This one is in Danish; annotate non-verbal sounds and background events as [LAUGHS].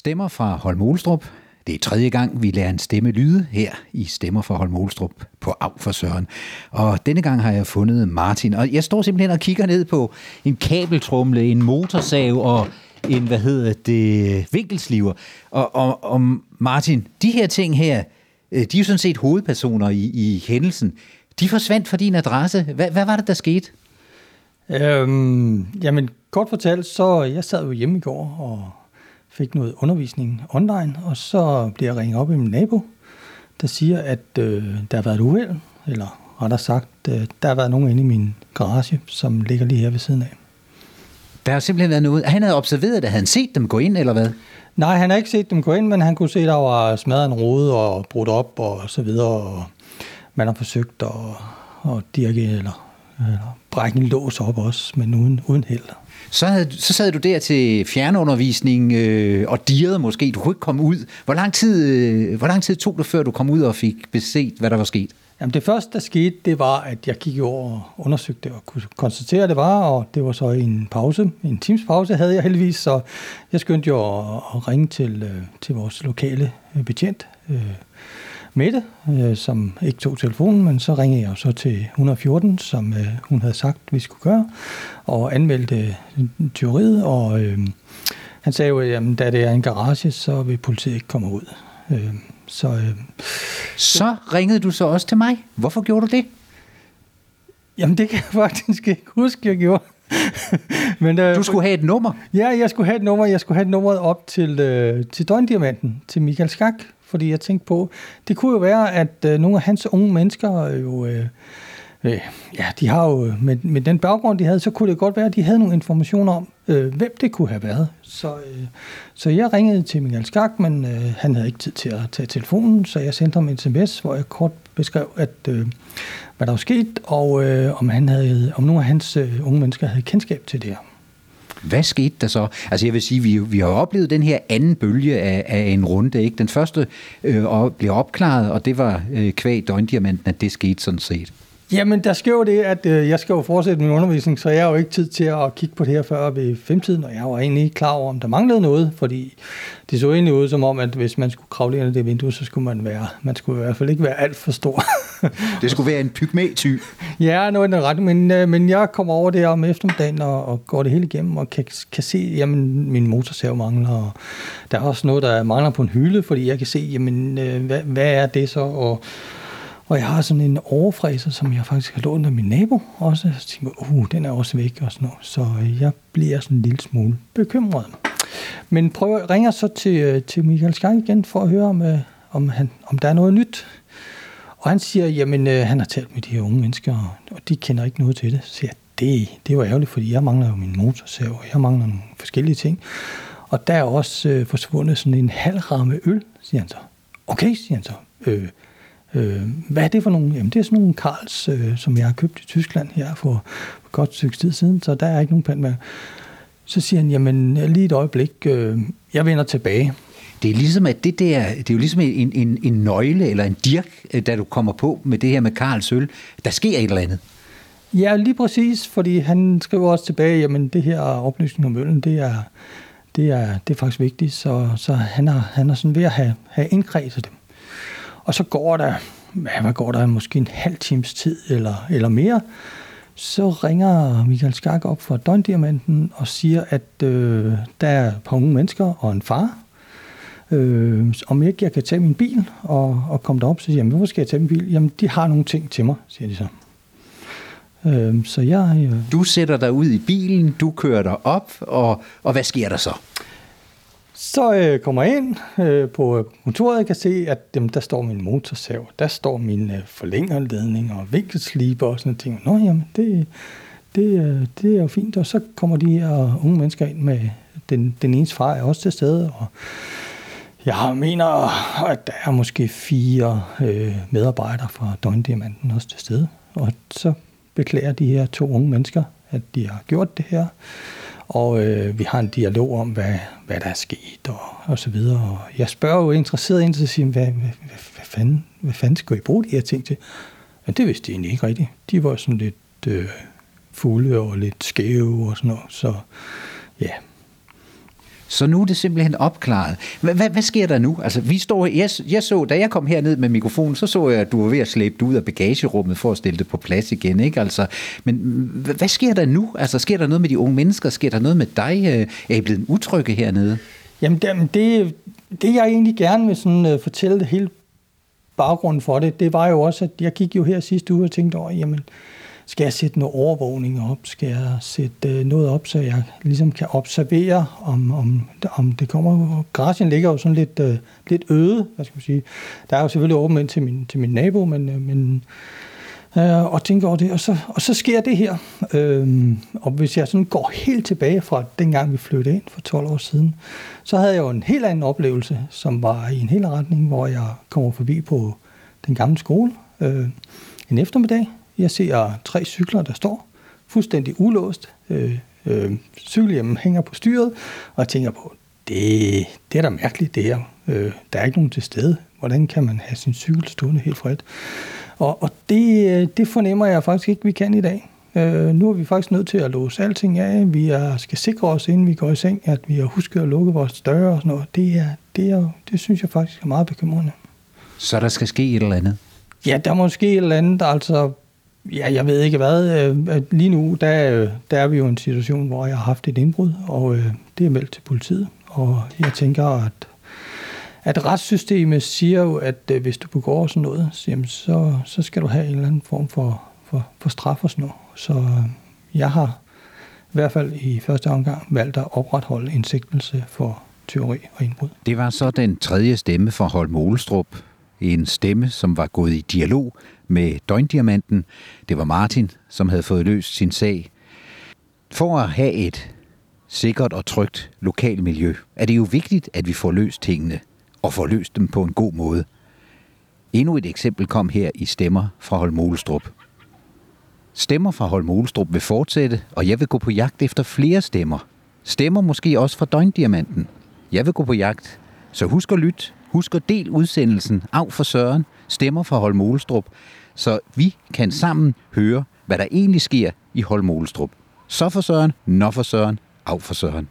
Stemmer fra Holm Olstrup. Det er tredje gang, vi lærer en stemme lyde her i Stemmer fra Holm Olstrup på Af for Søren. Og denne gang har jeg fundet Martin, og jeg står simpelthen og kigger ned på en kabeltrumle, en motorsav og en, hvad hedder det, vinkelsliver. Og, og, og Martin, de her ting her, øh, de er jo sådan set hovedpersoner i, i hændelsen. De forsvandt fra din adresse. Hvad, hvad var det, der skete? Øhm, jamen, kort fortalt, så jeg sad jo hjemme i går og fik noget undervisning online, og så bliver jeg ringet op i min nabo, der siger, at øh, der har været et uheld, eller rettere sagt, øh, der har været nogen inde i min garage, som ligger lige her ved siden af. Der har simpelthen været noget. Han havde observeret det. Havde han set dem gå ind, eller hvad? Nej, han har ikke set dem gå ind, men han kunne se, at der var smadret en rode og brudt op og så videre, og man har forsøgt at, at dirke eller, eller brække en lås op også, men uden, uden held. Så, havde, så sad du der til fjernundervisning øh, og dirrede måske. Du kunne ikke komme ud. Hvor lang, tid, øh, hvor lang tid tog det, før du kom ud og fik beset, hvad der var sket? Jamen det første, der skete, det var, at jeg gik over og undersøgte og kunne konstatere, at det var, og det var så en pause, en times pause havde jeg heldigvis, så jeg skyndte jo at, at ringe til, øh, til vores lokale øh, betjent, øh, Mette, øh, som ikke tog telefonen, men så ringede jeg så til 114, som øh, hun havde sagt, vi skulle gøre, og anmeldte teoriet, og øh, han sagde jo, at da det er en garage, så vil politiet ikke komme ud. Øh, så, øh, så ringede du så også til mig. Hvorfor gjorde du det? Jamen, det kan jeg [LAUGHS] faktisk ikke huske, jeg gjorde. [LAUGHS] Men, øh, du skulle have et nummer? Ja, jeg skulle have et nummer. Jeg skulle have et nummer op til, øh, til Døgndiamanten, til Michael Skak, fordi jeg tænkte på, det kunne jo være, at øh, nogle af hans unge mennesker jo... Øh, øh, ja, de har jo, med, med den baggrund, de havde, så kunne det godt være, at de havde nogle informationer om, øh, hvem det kunne have været. Så, øh, så jeg ringede til Michael Skak, men øh, han havde ikke tid til at tage telefonen, så jeg sendte ham en sms, hvor jeg kort beskrev, at øh, hvad der var sket, og øh, om, han havde, om nogle af hans øh, unge mennesker havde kendskab til det her. Hvad skete der så? Altså jeg vil sige, vi, vi har oplevet den her anden bølge af, af en runde. Ikke? Den første øh, blev opklaret, og det var øh, kvæg døgndiamanten, at det skete sådan set. Jamen, der sker jo det, at øh, jeg skal jo fortsætte min undervisning, så jeg har jo ikke tid til at kigge på det her før ved femtiden, og jeg var egentlig ikke klar over, om der manglede noget, fordi det så egentlig ud som om, at hvis man skulle kravle ind i det vindue, så skulle man være, man skulle i hvert fald ikke være alt for stor. [LAUGHS] det skulle være en pygmæ-ty. Ja, noget er ret, men, øh, men jeg kommer over der om eftermiddagen og, og går det hele igennem og kan, kan se, jamen min motorsav mangler, og der er også noget, der mangler på en hylde, fordi jeg kan se, jamen øh, hvad, hvad er det så, og og jeg har sådan en overfræser, som jeg faktisk har lånt af min nabo også. Så tænker jeg, uh, den er også væk og sådan noget. Så øh, jeg bliver sådan en lille smule bekymret. Men prøver, ringer så til, til Michael Skang igen for at høre, om, om, han, om der er noget nyt. Og han siger, jamen øh, han har talt med de her unge mennesker, og de kender ikke noget til det. Så siger det, det var ærgerligt, fordi jeg mangler jo min motorsav, og jeg mangler nogle forskellige ting. Og der er også øh, forsvundet sådan en halv ramme øl, siger han så. Okay, siger han så. Øh, Øh, hvad er det for nogle? Jamen, det er sådan nogle Karls, øh, som jeg har købt i Tyskland her for, for godt stykke tid siden, så der er ikke nogen pand med. Så siger han, jamen lige et øjeblik, øh, jeg vender tilbage. Det er ligesom, at det der, det er jo ligesom en, en, en nøgle eller en dirk, øh, da du kommer på med det her med Karls øl. Der sker et eller andet. Ja, lige præcis, fordi han skriver også tilbage, jamen det her oplysning om øllen, det er, det er, det er faktisk vigtigt, så, så han, er, han er sådan ved at have, have indkredset dem. Og så går der, hvad går der, måske en halv times tid eller, eller mere, så ringer Michael Skak op for Døgndiamanten og siger, at øh, der er et par unge mennesker og en far. Øh, om ikke jeg kan tage min bil og, og komme derop, så siger jeg, hvorfor skal jeg tage min bil? Jamen, de har nogle ting til mig, siger de så. Øh, så jeg... Øh, du sætter dig ud i bilen, du kører dig op, og, og hvad sker der så? Så øh, kommer jeg ind øh, på kontoret og kan se, at jamen, der står min motorsav, der står min øh, forlængerledning og vinkelsliber og sådan ting. Nå, jamen, det, det, øh, det er jo fint. Og så kommer de her unge mennesker ind med den, den ene far er også til stede, og jeg mener, at der er måske fire øh, medarbejdere fra Døgndiamanten også til stede. Og så beklager de her to unge mennesker, at de har gjort det her og øh, vi har en dialog om, hvad, hvad der er sket, og, og så videre. Og jeg spørger jo interesseret ind til at sige, hvad, hvad, hvad, hvad, fanden, hvad fanden skal I bruge de her ting til? Men det vidste de egentlig ikke rigtigt. De var sådan lidt øh, fulde og lidt skæve og sådan noget, så ja. Så nu er det simpelthen opklaret. Hvad, hvad, sker der nu? Altså, vi står, jeg, jeg så, da jeg kom herned med mikrofonen, så så jeg, at du var ved at slæbe det ud af bagagerummet for at stille det på plads igen. Ikke? Altså, men hvad, sker der nu? Altså, sker der noget med de unge mennesker? Sker der noget med dig? Øh, er I blevet utrygge hernede? Jamen, det, det, det jeg egentlig gerne vil sådan, uh, fortælle det hele baggrunden for det, det var jo også, at jeg gik jo her sidste uge og tænkte over, jamen, skal jeg sætte noget overvågning op? Skal jeg sætte øh, noget op, så jeg ligesom kan observere, om, om, om det kommer? Græsjen ligger jo sådan lidt, øh, lidt øde, hvad skal man sige. Der er jo selvfølgelig åbent ind til min, til min nabo, men, øh, men øh, og tænker over det, og så, og så sker det her. Øh, og hvis jeg sådan går helt tilbage fra dengang vi flyttede ind for 12 år siden, så havde jeg jo en helt anden oplevelse, som var i en helt retning, hvor jeg kommer forbi på den gamle skole øh, en eftermiddag, jeg ser tre cykler, der står fuldstændig ulåst. Øh, øh, cykelhjemmen hænger på styret, og jeg tænker på, det, det er da mærkeligt det her. Øh, der er ikke nogen til stede. Hvordan kan man have sin cykel stående helt fred? Og, og det, det fornemmer jeg faktisk ikke, vi kan i dag. Øh, nu er vi faktisk nødt til at låse alting af. Vi er, skal sikre os, inden vi går i seng, at vi har husket at lukke vores døre og sådan noget. Det, er, det, er, det synes jeg faktisk er meget bekymrende. Så der skal ske et eller andet? Ja, der må ske et eller andet. Altså, Ja, jeg ved ikke hvad. Øh, lige nu, der, øh, der er vi jo i en situation, hvor jeg har haft et indbrud, og øh, det er meldt til politiet. Og jeg tænker, at, at retssystemet siger jo, at hvis du begår sådan noget, så, så skal du have en eller anden form for, for, for straf og sådan noget. Så jeg har i hvert fald i første omgang valgt at opretholde en sigtelse for tyveri og indbrud. Det var så den tredje stemme for Holm Olestrup. En stemme, som var gået i dialog med døgndiamanten. Det var Martin, som havde fået løst sin sag. For at have et sikkert og trygt lokalmiljø, er det jo vigtigt, at vi får løst tingene, og får løst dem på en god måde. Endnu et eksempel kom her i Stemmer fra Holmolstrup. Stemmer fra Holmolstrup vil fortsætte, og jeg vil gå på jagt efter flere stemmer. Stemmer måske også fra Døgndiamanten. Jeg vil gå på jagt, så husk at lytte. Husk at del udsendelsen Af for Søren, Stemmer fra Holmolstrup, så vi kan sammen høre, hvad der egentlig sker i Holmolstrup. Så for Søren, nå for Søren, af for Søren.